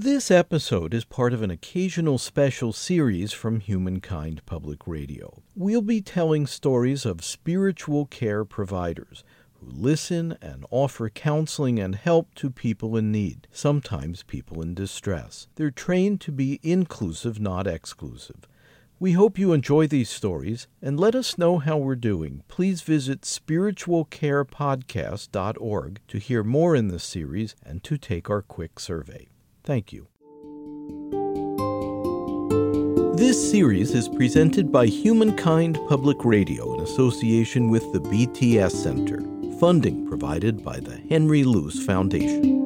This episode is part of an occasional special series from Humankind Public Radio. We'll be telling stories of spiritual care providers who listen and offer counseling and help to people in need, sometimes people in distress. They're trained to be inclusive, not exclusive. We hope you enjoy these stories and let us know how we're doing. Please visit spiritualcarepodcast.org to hear more in this series and to take our quick survey. Thank you. This series is presented by Humankind Public Radio in association with the BTS Center, funding provided by the Henry Luce Foundation.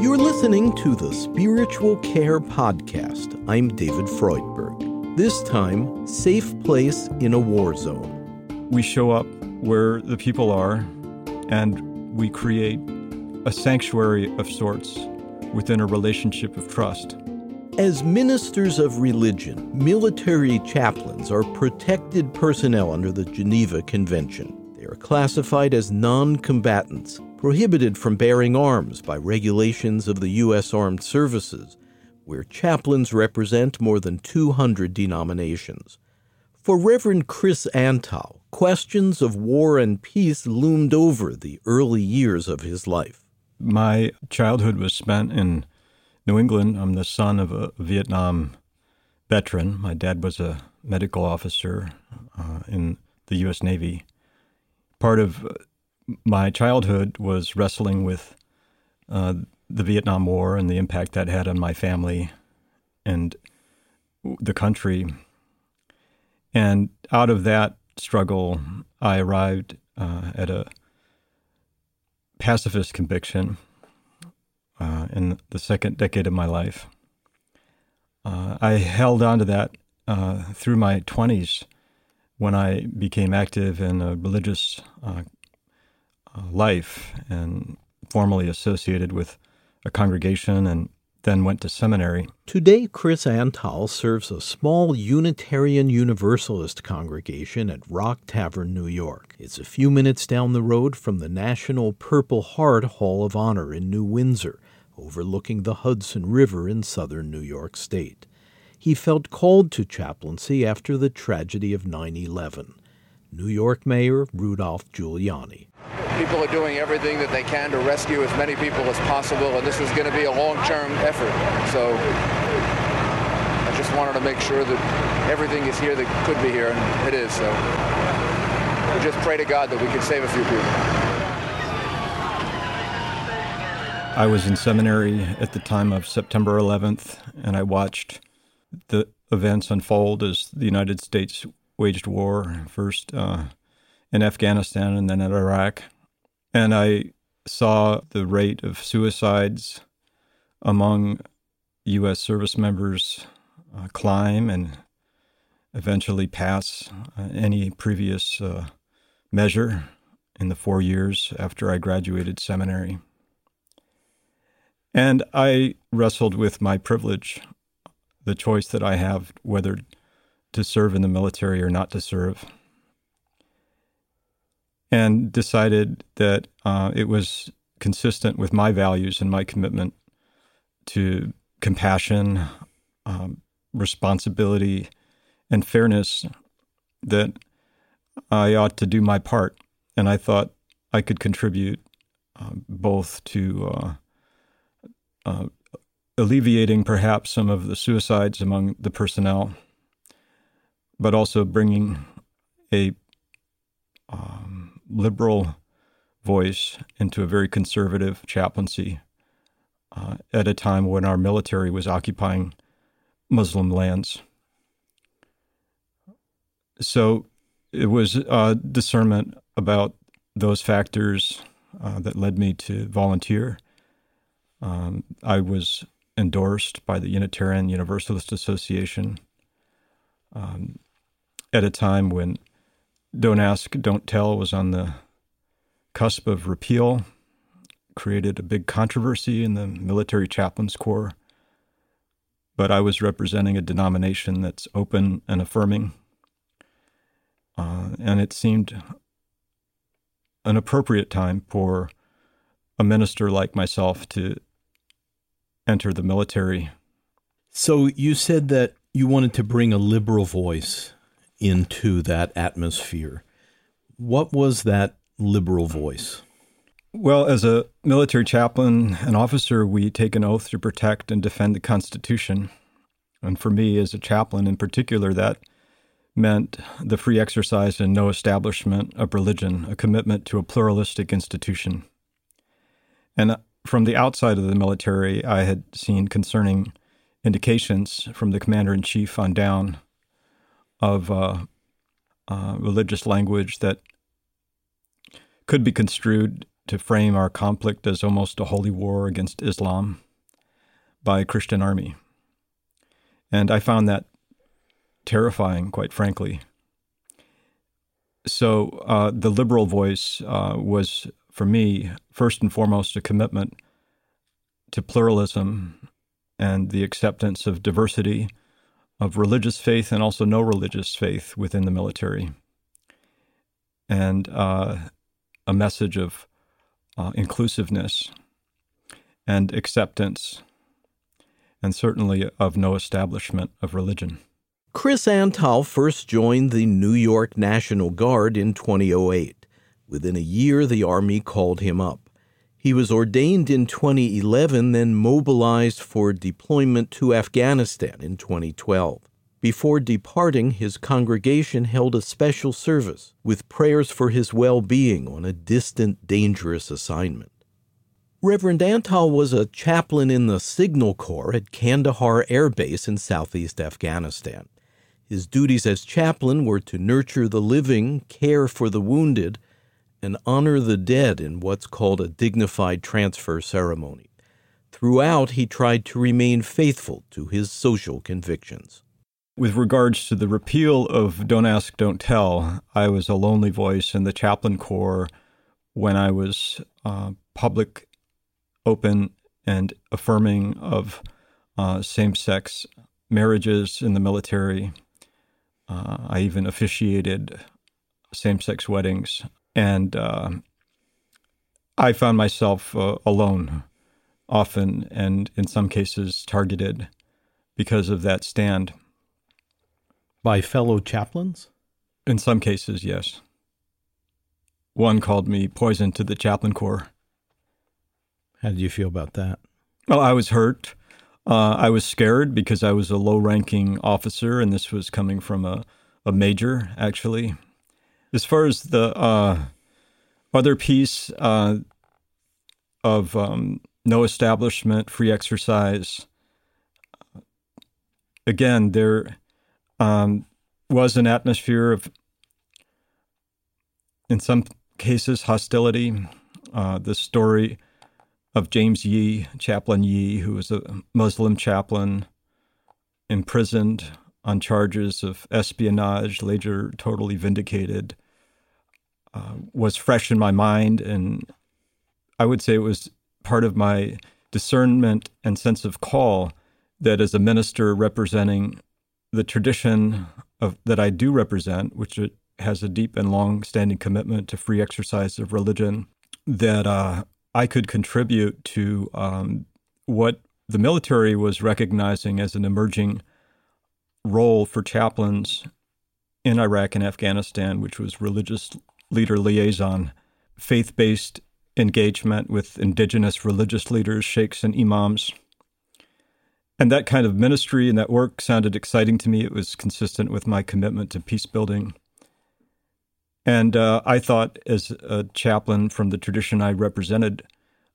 You're listening to the Spiritual Care Podcast. I'm David Freudberg. This time, Safe Place in a War Zone we show up where the people are and we create a sanctuary of sorts within a relationship of trust. As ministers of religion, military chaplains are protected personnel under the Geneva Convention. They are classified as non combatants, prohibited from bearing arms by regulations of the U.S. Armed Services, where chaplains represent more than 200 denominations. For Reverend Chris Antal, questions of war and peace loomed over the early years of his life. My childhood was spent in New England. I'm the son of a Vietnam veteran. My dad was a medical officer uh, in the U.S. Navy. Part of my childhood was wrestling with uh, the Vietnam War and the impact that had on my family and the country. And out of that struggle, I arrived uh, at a pacifist conviction uh, in the second decade of my life. Uh, I held on to that uh, through my 20s when I became active in a religious uh, uh, life and formally associated with a congregation and then went to seminary. Today, Chris Antal serves a small Unitarian Universalist congregation at Rock Tavern, New York. It's a few minutes down the road from the National Purple Heart Hall of Honor in New Windsor, overlooking the Hudson River in southern New York State. He felt called to chaplaincy after the tragedy of 9 11. New York Mayor Rudolph Giuliani. People are doing everything that they can to rescue as many people as possible, and this is going to be a long-term effort. So I just wanted to make sure that everything is here that could be here, and it is. So we just pray to God that we can save a few people. I was in seminary at the time of September 11th, and I watched the events unfold as the United States waged war, first uh, in Afghanistan and then at Iraq. And I saw the rate of suicides among U.S. service members uh, climb and eventually pass uh, any previous uh, measure in the four years after I graduated seminary. And I wrestled with my privilege, the choice that I have whether to serve in the military or not to serve and decided that uh, it was consistent with my values and my commitment to compassion, um, responsibility, and fairness that I ought to do my part. And I thought I could contribute uh, both to uh, uh, alleviating perhaps some of the suicides among the personnel, but also bringing a um, liberal voice into a very conservative chaplaincy uh, at a time when our military was occupying Muslim lands. So it was uh, discernment about those factors uh, that led me to volunteer. Um, I was endorsed by the Unitarian Universalist Association um, at a time when don't Ask, Don't Tell was on the cusp of repeal, created a big controversy in the military chaplains corps. But I was representing a denomination that's open and affirming. Uh, and it seemed an appropriate time for a minister like myself to enter the military. So you said that you wanted to bring a liberal voice into that atmosphere. What was that liberal voice? Well, as a military chaplain and officer, we take an oath to protect and defend the Constitution. And for me, as a chaplain in particular, that meant the free exercise and no establishment of religion, a commitment to a pluralistic institution. And uh, from the outside of the military, I had seen concerning indications from the commander in chief on down of uh, uh, religious language that could be construed to frame our conflict as almost a holy war against Islam by a Christian army. And I found that terrifying, quite frankly. So uh, the liberal voice uh, was, for me, first and foremost, a commitment to pluralism and the acceptance of diversity of religious faith and also no religious faith within the military. And uh, a message of uh, inclusiveness and acceptance, and certainly of no establishment of religion. Chris Antal first joined the New York National Guard in 2008. Within a year, the Army called him up. He was ordained in 2011, then mobilized for deployment to Afghanistan in 2012. Before departing, his congregation held a special service with prayers for his well being on a distant, dangerous assignment. Reverend Antal was a chaplain in the Signal Corps at Kandahar Air Base in southeast Afghanistan. His duties as chaplain were to nurture the living, care for the wounded, and honor the dead in what's called a dignified transfer ceremony. Throughout, he tried to remain faithful to his social convictions. With regards to the repeal of Don't Ask, Don't Tell, I was a lonely voice in the chaplain corps when I was uh, public, open, and affirming of uh, same sex marriages in the military uh, I even officiated same sex weddings. And uh, I found myself uh, alone often and in some cases targeted because of that stand. By fellow chaplains? In some cases, yes. One called me poison to the chaplain corps. How did you feel about that? Well, I was hurt. Uh, I was scared because I was a low ranking officer, and this was coming from a, a major, actually. As far as the uh, other piece uh, of um, no establishment, free exercise, again, there um, was an atmosphere of, in some cases, hostility. Uh, the story of James Yee, Chaplain Yee, who was a Muslim chaplain, imprisoned on charges of espionage, later totally vindicated, uh, was fresh in my mind. And I would say it was part of my discernment and sense of call that as a minister representing the tradition of that I do represent, which has a deep and long-standing commitment to free exercise of religion, that uh, I could contribute to um, what the military was recognizing as an emerging role for chaplains in Iraq and Afghanistan, which was religious leader liaison, faith based engagement with indigenous religious leaders, sheikhs, and imams. And that kind of ministry and that work sounded exciting to me. It was consistent with my commitment to peace building. And uh, I thought, as a chaplain from the tradition I represented,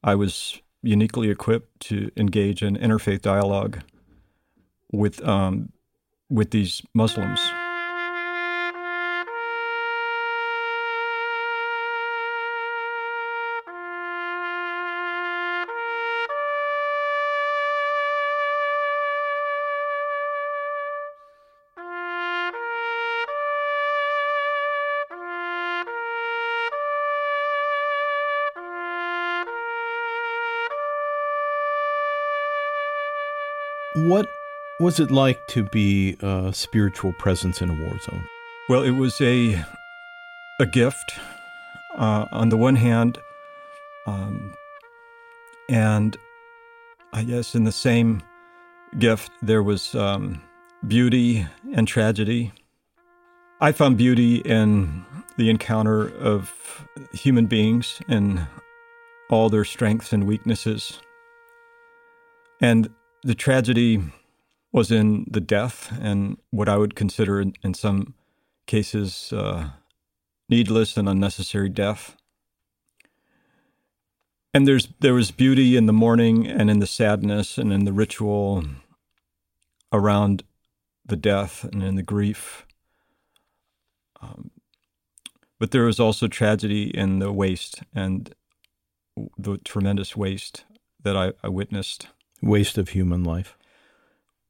I was uniquely equipped to engage in interfaith dialogue with um, with these Muslims. Was it like to be a spiritual presence in a war zone? Well, it was a a gift. uh, on the one hand, um, and I guess in the same gift there was um, beauty and tragedy. I found beauty in the encounter of human beings and all their strengths and weaknesses. And the tragedy was in the death and what I would consider, in, in some cases, uh, needless and unnecessary death. And there's there was beauty in the mourning and in the sadness and in the ritual around the death and in the grief. Um, but there was also tragedy in the waste and the tremendous waste that I, I witnessed. Waste of human life.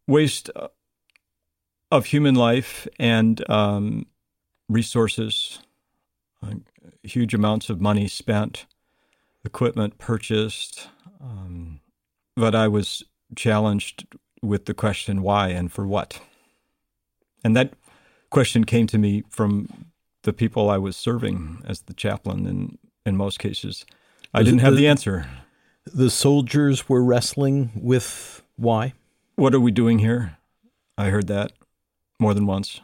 Waste uh, of human life and um, resources, uh, huge amounts of money spent, equipment purchased. Um, but I was challenged with the question why and for what. And that question came to me from the people I was serving as the chaplain in, in most cases. I didn't have the, the answer. The soldiers were wrestling with why? What are we doing here? I heard that more than once.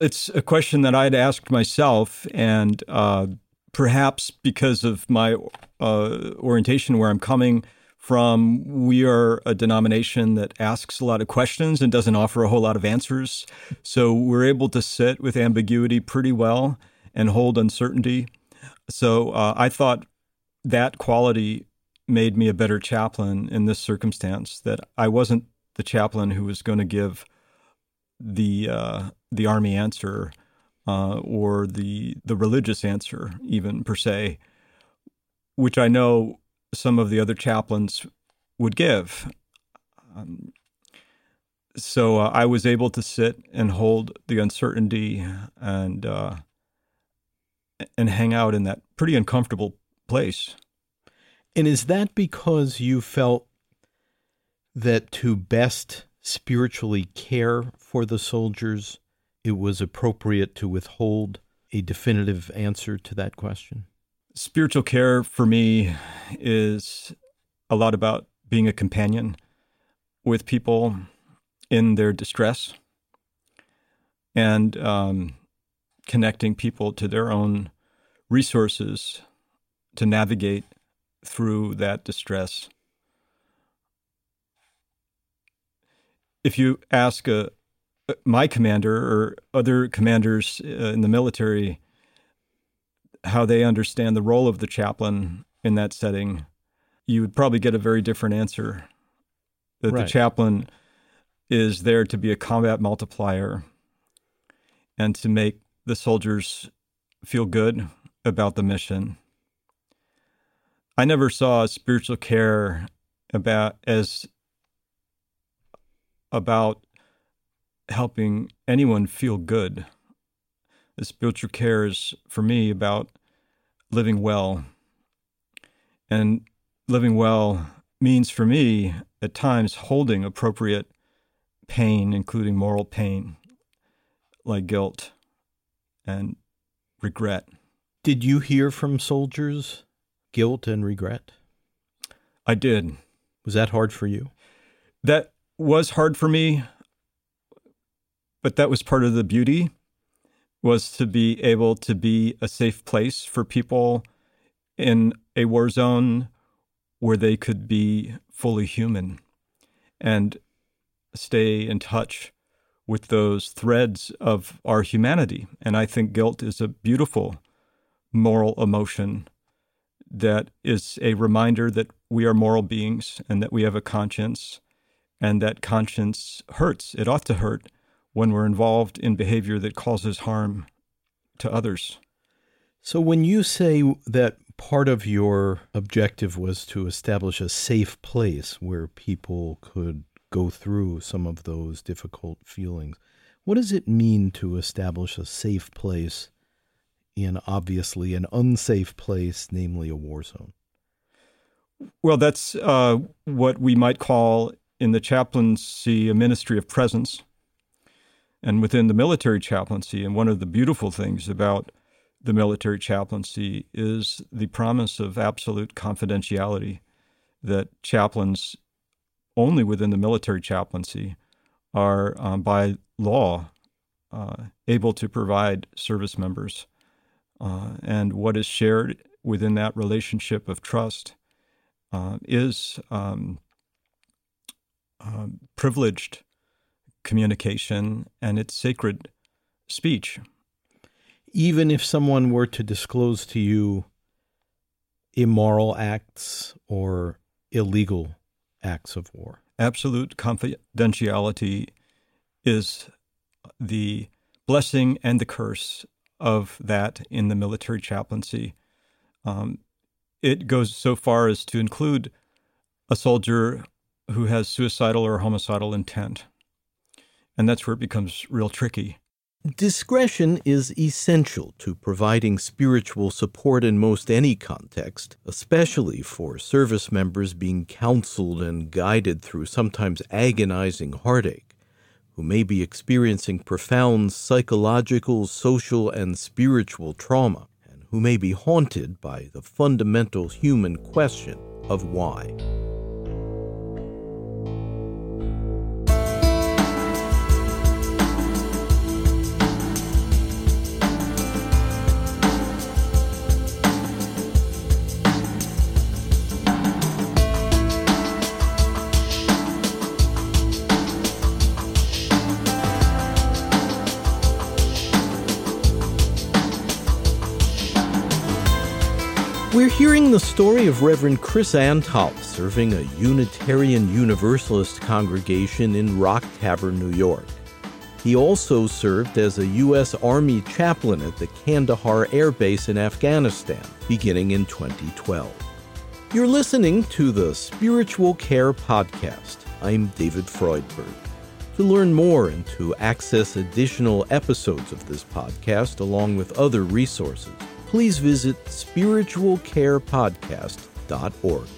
It's a question that I'd asked myself, and uh, perhaps because of my uh, orientation, where I'm coming from, we are a denomination that asks a lot of questions and doesn't offer a whole lot of answers. So we're able to sit with ambiguity pretty well and hold uncertainty. So uh, I thought that quality made me a better chaplain in this circumstance. That I wasn't the chaplain who was going to give the uh, the army answer uh, or the the religious answer, even per se, which I know some of the other chaplains would give. Um, so uh, I was able to sit and hold the uncertainty and uh, and hang out in that pretty uncomfortable place. And is that because you felt that to best spiritually care for the soldiers, it was appropriate to withhold a definitive answer to that question? Spiritual care for me is a lot about being a companion with people in their distress and um, connecting people to their own resources to navigate through that distress. If you ask a, my commander or other commanders uh, in the military how they understand the role of the chaplain in that setting, you would probably get a very different answer. That right. the chaplain is there to be a combat multiplier and to make the soldiers feel good about the mission. I never saw spiritual care about as about helping anyone feel good. The spiritual care is for me about living well. And living well means for me at times holding appropriate pain, including moral pain, like guilt and regret. Did you hear from soldiers guilt and regret? I did. Was that hard for you? That was hard for me, but that was part of the beauty was to be able to be a safe place for people in a war zone where they could be fully human and stay in touch with those threads of our humanity. And I think guilt is a beautiful moral emotion that is a reminder that we are moral beings and that we have a conscience and that conscience hurts. It ought to hurt when we're involved in behavior that causes harm to others. So, when you say that part of your objective was to establish a safe place where people could go through some of those difficult feelings, what does it mean to establish a safe place in obviously an unsafe place, namely a war zone? Well, that's uh, what we might call in the chaplaincy a ministry of presence. And within the military chaplaincy, and one of the beautiful things about the military chaplaincy is the promise of absolute confidentiality that chaplains only within the military chaplaincy are um, by law uh, able to provide service members. Uh, and what is shared within that relationship of trust uh, is um, um, privileged communication and it's sacred speech. Even if someone were to disclose to you immoral acts or illegal acts of war. Absolute confidentiality is the blessing and the curse of that in the military chaplaincy. Um, it goes so far as to include a soldier who has suicidal or homicidal intent. And that's where it becomes real tricky. Discretion is essential to providing spiritual support in most any context, especially for service members being counseled and guided through sometimes agonizing heartache, who may be experiencing profound psychological, social, and spiritual trauma, and who may be haunted by the fundamental human question of why. We're hearing the story of Reverend Chris Antal serving a Unitarian Universalist congregation in Rock Tavern, New York. He also served as a U.S. Army chaplain at the Kandahar Air Base in Afghanistan, beginning in 2012. You're listening to the Spiritual Care Podcast. I'm David Freudberg. To learn more and to access additional episodes of this podcast, along with other resources, please visit spiritualcarepodcast.org.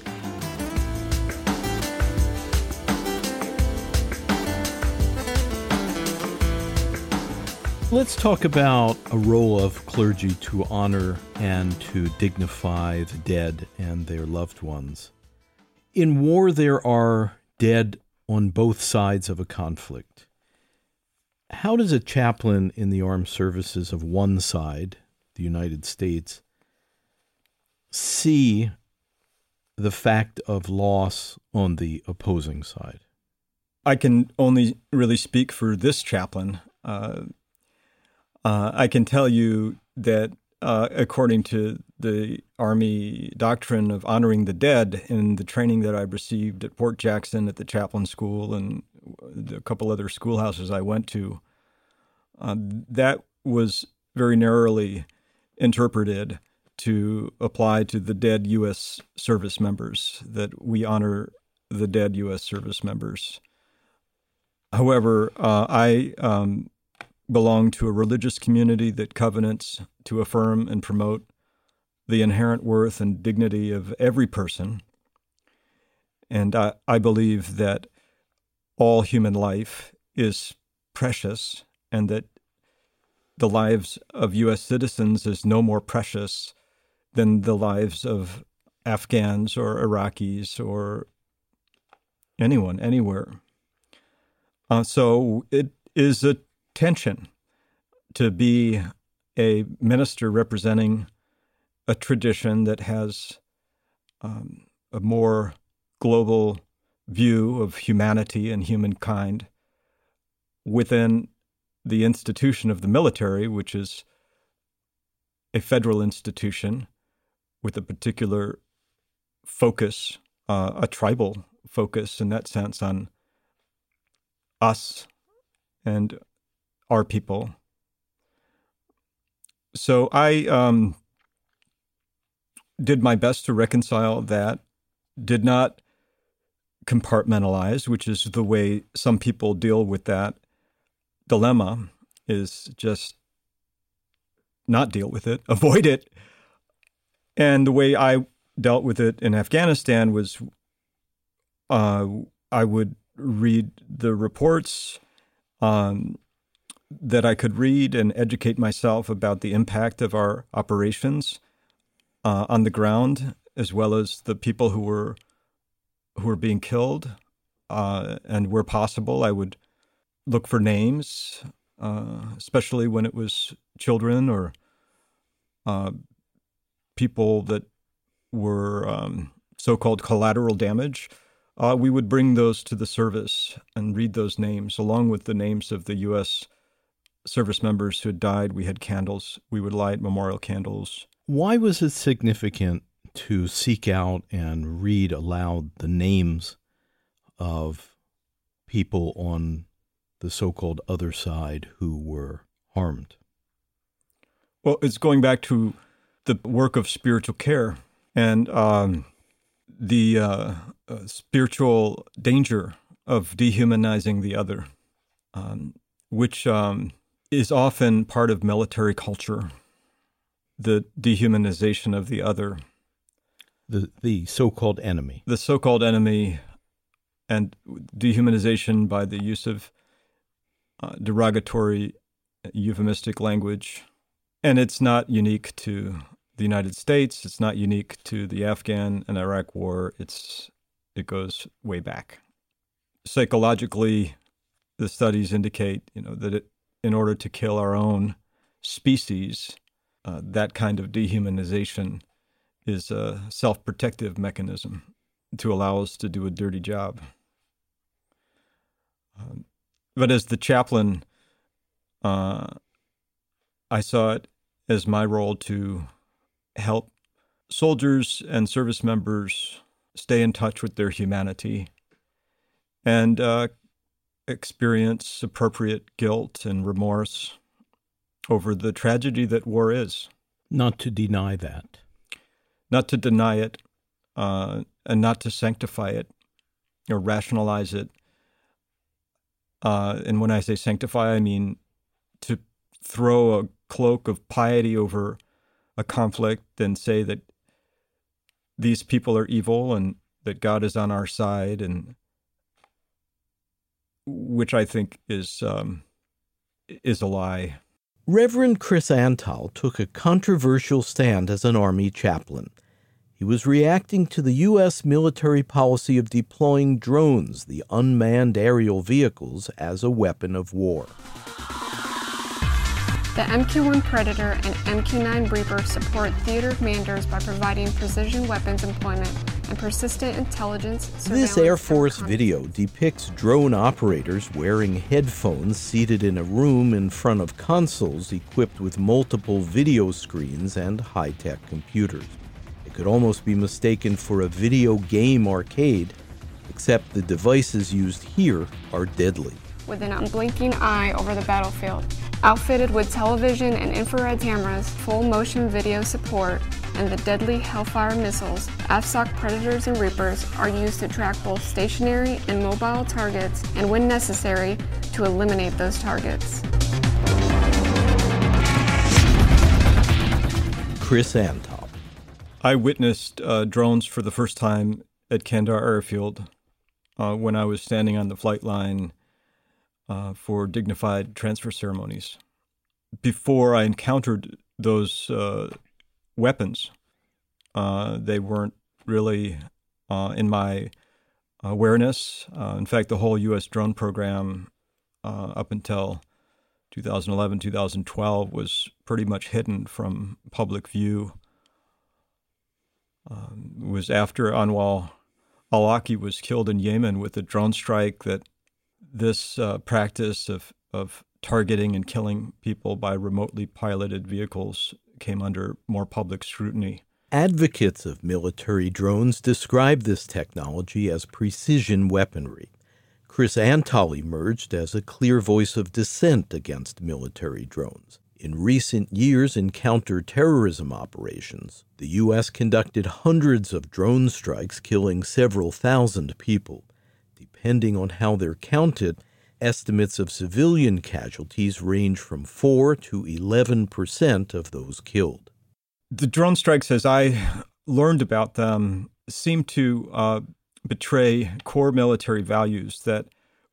Let's talk about a role of clergy to honor and to dignify the dead and their loved ones. In war, there are dead on both sides of a conflict. How does a chaplain in the armed services of one side the United States, see the fact of loss on the opposing side? I can only really speak for this chaplain. Uh, uh, I can tell you that uh, according to the Army doctrine of honoring the dead and the training that I received at Fort Jackson at the chaplain school and a couple other schoolhouses I went to, uh, that was very narrowly interpreted to apply to the dead U.S. service members, that we honor the dead U.S. service members. However, uh, I um, belong to a religious community that covenants to affirm and promote the inherent worth and dignity of every person. And I, I believe that all human life is precious and that the lives of U.S. citizens is no more precious than the lives of Afghans or Iraqis or anyone, anywhere. Uh, so it is a tension to be a minister representing a tradition that has um, a more global view of humanity and humankind within the institution of the military, which is a federal institution with a particular focus, uh, a tribal focus in that sense on us and our people. So I um, did my best to reconcile that, did not compartmentalize, which is the way some people deal with that dilemma is just not deal with it, avoid it. And the way I dealt with it in Afghanistan was uh, I would read the reports, um, that I could read and educate myself about the impact of our operations uh, on the ground, as well as the people who were who were being killed. Uh, and where possible, I would look for names, uh, especially when it was children or uh, people that were um, so-called collateral damage. Uh, we would bring those to the service and read those names along with the names of the U.S service members who had died, we had candles. We would light memorial candles. Why was it significant to seek out and read aloud the names of people on the so called other side who were harmed? Well, it's going back to the work of spiritual care and um, the uh, uh, spiritual danger of dehumanizing the other, um, which um, is often part of military culture the dehumanization of the other the the so-called enemy the so-called enemy and dehumanization by the use of uh, derogatory euphemistic language. And it's not unique to the United States. It's not unique to the Afghan and Iraq war. It's it goes way back. Psychologically the studies indicate you know that it in order to kill our own species, uh, that kind of dehumanization is a self protective mechanism to allow us to do a dirty job. Um, but as the chaplain, uh, I saw it as my role to help soldiers and service members stay in touch with their humanity and uh, experience appropriate guilt and remorse over the tragedy that war is. Not to deny that. Not to deny it, uh, and not to sanctify it or rationalize it. Uh, and when I say sanctify, I mean to throw a cloak of piety over a conflict and say that these people are evil and that God is on our side and which I think is um, is a lie. Reverend Chris Antal took a controversial stand as an Army chaplain. He was reacting to the U.S. military policy of deploying drones, the unmanned aerial vehicles, as a weapon of war. The MQ-1 Predator and MQ-9 Reaper support theater commanders by providing precision weapons employment and persistent intelligence. This Air Force video depicts drone operators wearing headphones seated in a room in front of consoles equipped with multiple video screens and high tech computers. Could almost be mistaken for a video game arcade, except the devices used here are deadly. With an unblinking eye over the battlefield, outfitted with television and infrared cameras, full motion video support, and the deadly Hellfire missiles, AFSOC Predators and Reapers are used to track both stationary and mobile targets and, when necessary, to eliminate those targets. Chris Antal. I witnessed uh, drones for the first time at Kandahar Airfield uh, when I was standing on the flight line uh, for dignified transfer ceremonies. Before I encountered those uh, weapons. Uh, they weren't really uh, in my awareness. In fact, the whole U.S. drone program up until 2011, 2012 was pretty much hidden from public view. Um, was after Anwar Awlaki was killed in Yemen with a drone strike that this uh, practice of, of targeting and killing people by remotely piloted vehicles came under more public scrutiny. Advocates of military drones describe this technology as precision weaponry. Chris Antal emerged as a clear voice of dissent against military drones. In recent years in counterterrorism operations, the U.S. conducted hundreds of drone strikes, killing several thousand people. Depending on how they're counted, Estimates of civilian casualties range from 4 to 11 percent of those killed. The drone strikes, as I learned about them, seem to uh, betray core military values that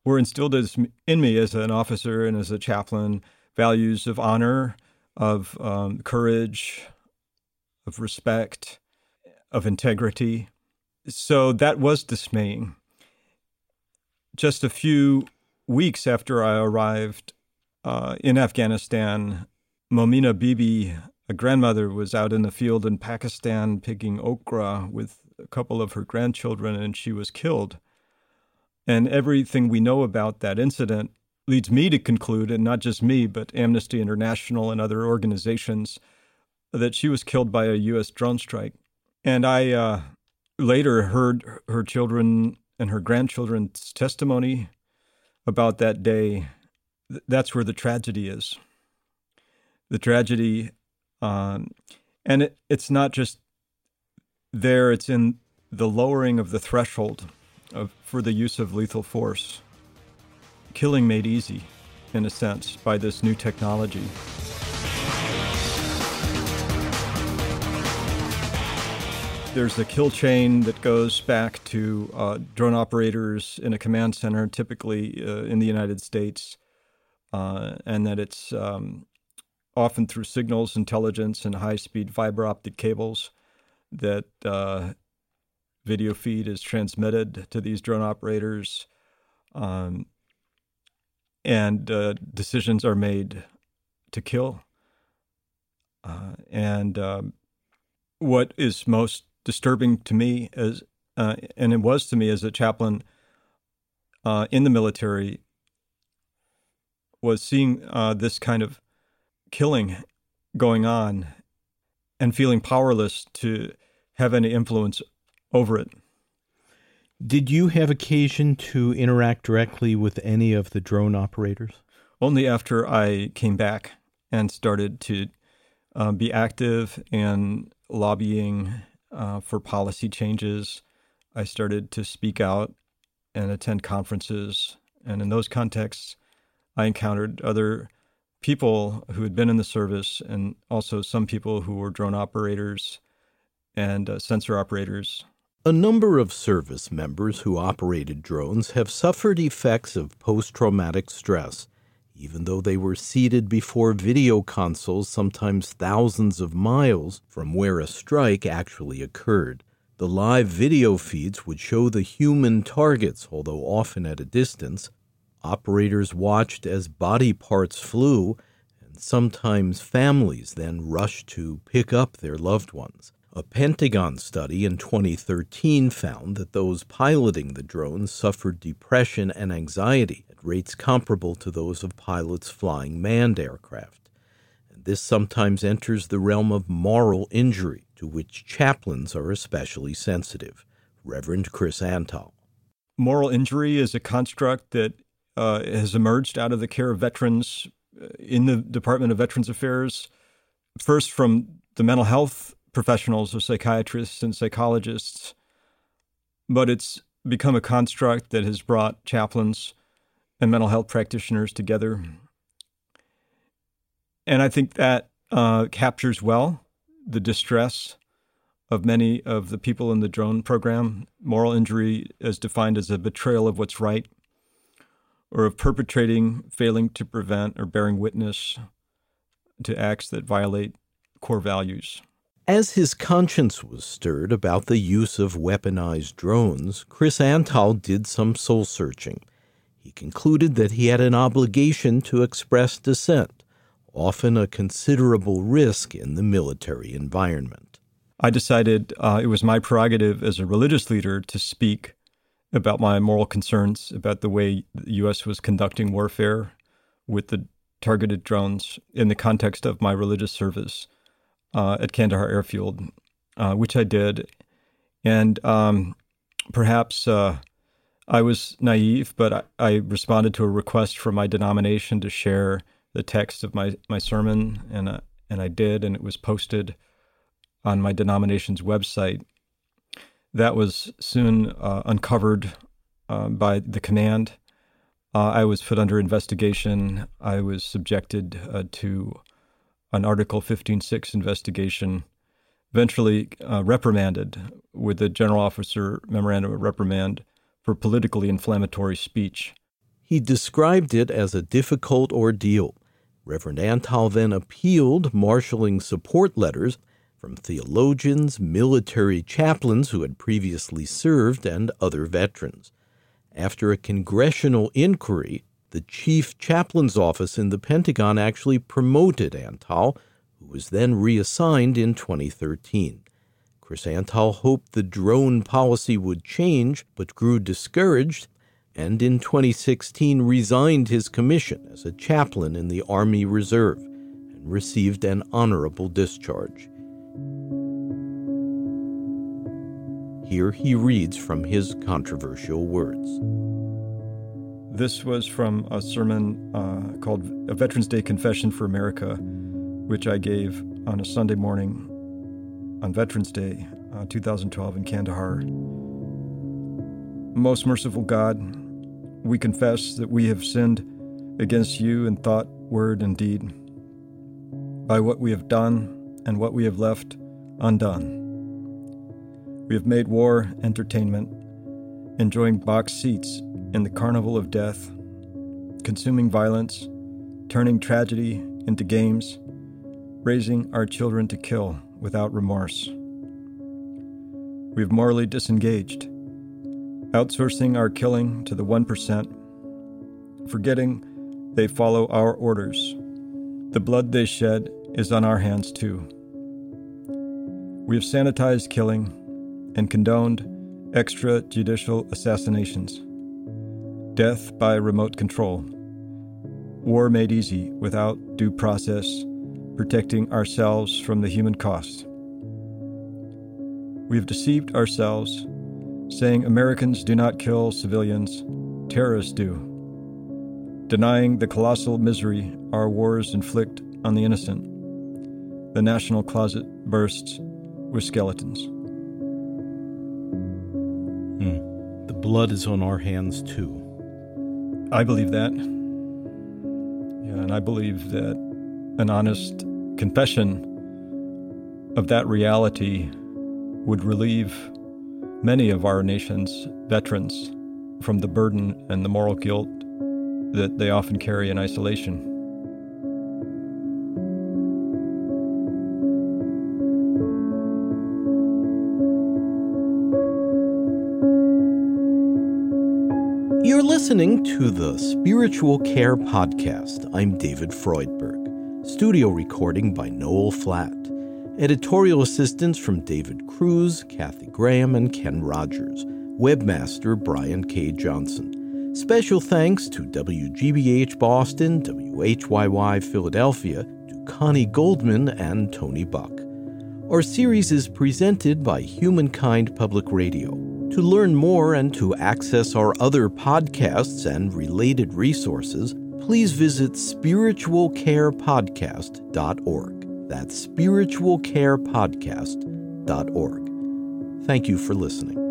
were instilled as, in me as an officer and as a chaplain values of honor, of um, courage, of respect, of integrity. So that was dismaying. Just a few weeks after I arrived uh, in Afghanistan, Momina Bibi, a grandmother, was out in the field in Pakistan picking okra with a couple of her grandchildren, and she was killed. And everything we know about that incident leads me to conclude, and not just me, but Amnesty International and other organizations, that she was killed by a U.S. drone strike. And I uh, later heard her children and her grandchildren's testimony about that day. That's where the tragedy is. The tragedy, um, and it, it's not just there, it's in the lowering of the threshold of, for the use of lethal force. Killing made easy, in a sense, by this new technology. There's a kill chain that goes back to uh, drone operators in a command center, typically uh, in the United States, uh, and that it's um, often through signals intelligence and high speed fiber optic cables that uh, video feed is transmitted to these drone operators. Um, and uh, decisions are made to kill. Uh, and um, what is most disturbing to me as uh, and it was to me as a chaplain uh, in the military was seeing uh, this kind of killing going on and feeling powerless to have any influence over it. Did you have occasion to interact directly with any of the drone operators? Only after I came back and started to uh, be active in lobbying uh, for policy changes. I started to speak out and attend conferences. And in those contexts, I encountered other people who had been in the service and also some people who were drone operators and uh, sensor operators. A number of service members who operated drones have suffered effects of post traumatic stress, even though they were seated before video consoles sometimes thousands of miles from where a strike actually occurred. The live video feeds would show the human targets, although often at a distance. Operators watched as body parts flew, and sometimes families then rushed to pick up their loved ones. A Pentagon study in 2013 found that those piloting the drones suffered depression and anxiety at rates comparable to those of pilots flying manned aircraft. And this sometimes enters the realm of moral injury, to which chaplains are especially sensitive. Reverend Chris Antal. Moral injury is a construct that uh, has emerged out of the care of veterans uh, in the Department of Veterans Affairs, first from the mental health professionals of psychiatrists and psychologists, but it's become a construct that has brought chaplains and mental health practitioners together. And I think that uh, captures well the distress of many of the people in the drone program. Moral injury is defined as a betrayal of what's right, or of perpetrating, failing to prevent, or bearing witness to acts that violate core values. As his conscience was stirred about the use of weaponized drones, Chris Antal did some soul searching. He concluded that he had an obligation to express dissent, often a considerable risk in the military environment. I decided uh, it was my prerogative as a religious leader to speak about my moral concerns about the way the U.S. was conducting warfare with the targeted drones in the context of my religious service uh, at Kandahar Airfield, uh, which I did. And um, perhaps uh, I was naive, but I, I, responded to a request from my denomination to share the text of my, my sermon, and, uh, and I did, and it was posted on my denomination's website. That was soon uh, uncovered uh, by the command. I was put under investigation. I was subjected to an Article 15.6 investigation, eventually uh, reprimanded with a general officer memorandum of reprimand for politically inflammatory speech. He described it as a difficult ordeal. Reverend Antal then appealed marshaling support letters from theologians, military chaplains who had previously served, and other veterans. After a congressional inquiry, the chief chaplain's office in the Pentagon actually promoted Antal, who was then reassigned in 2013. Chris Antal hoped the drone policy would change, but grew discouraged, and in 2016 resigned his commission as a chaplain in the Army Reserve and received an honorable discharge. Here he reads from his controversial words. This was from a sermon uh, called A Veterans Day Confession for America, which I gave on a Sunday morning on Veterans Day, uh, 2012, in Kandahar. Most merciful God, we confess that we have sinned against you in thought, word, and deed, by what we have done and what we have left undone. We have made war entertainment, enjoying box seats in the carnival of death, consuming violence, turning tragedy into games, raising our children to kill without remorse. We have morally disengaged, outsourcing our killing to the 1%, forgetting they follow our orders. The blood they shed is on our hands too. We have sanitized killing and condoned extrajudicial assassinations death by remote control, war made easy without due process, protecting ourselves from the human cost. We have deceived ourselves, saying Americans do not kill civilians, terrorists do, denying the colossal misery our wars inflict on the innocent. The national closet bursts with skeletons. Hmm. The blood is on our hands too. I believe that. Yeah, and I believe that an honest confession of that reality would relieve many of our nation's veterans from the burden and the moral guilt that they often carry in isolation. You're listening to the Spiritual Care Podcast. I'm David Freudberg. Studio recording by Noel Flatt. Editorial assistance from David Cruz, Kathy Graham, and Ken Rogers. Webmaster Brian K. Johnson. Special thanks to WGBH Boston, WHYY Philadelphia, to Connie Goldman and Tony Buck. Our series is presented by Humankind Public Radio. To learn more and to access our other podcasts and related resources, please visit spiritualcarepodcast.org. That's spiritualcarepodcast.org. Thank you for listening.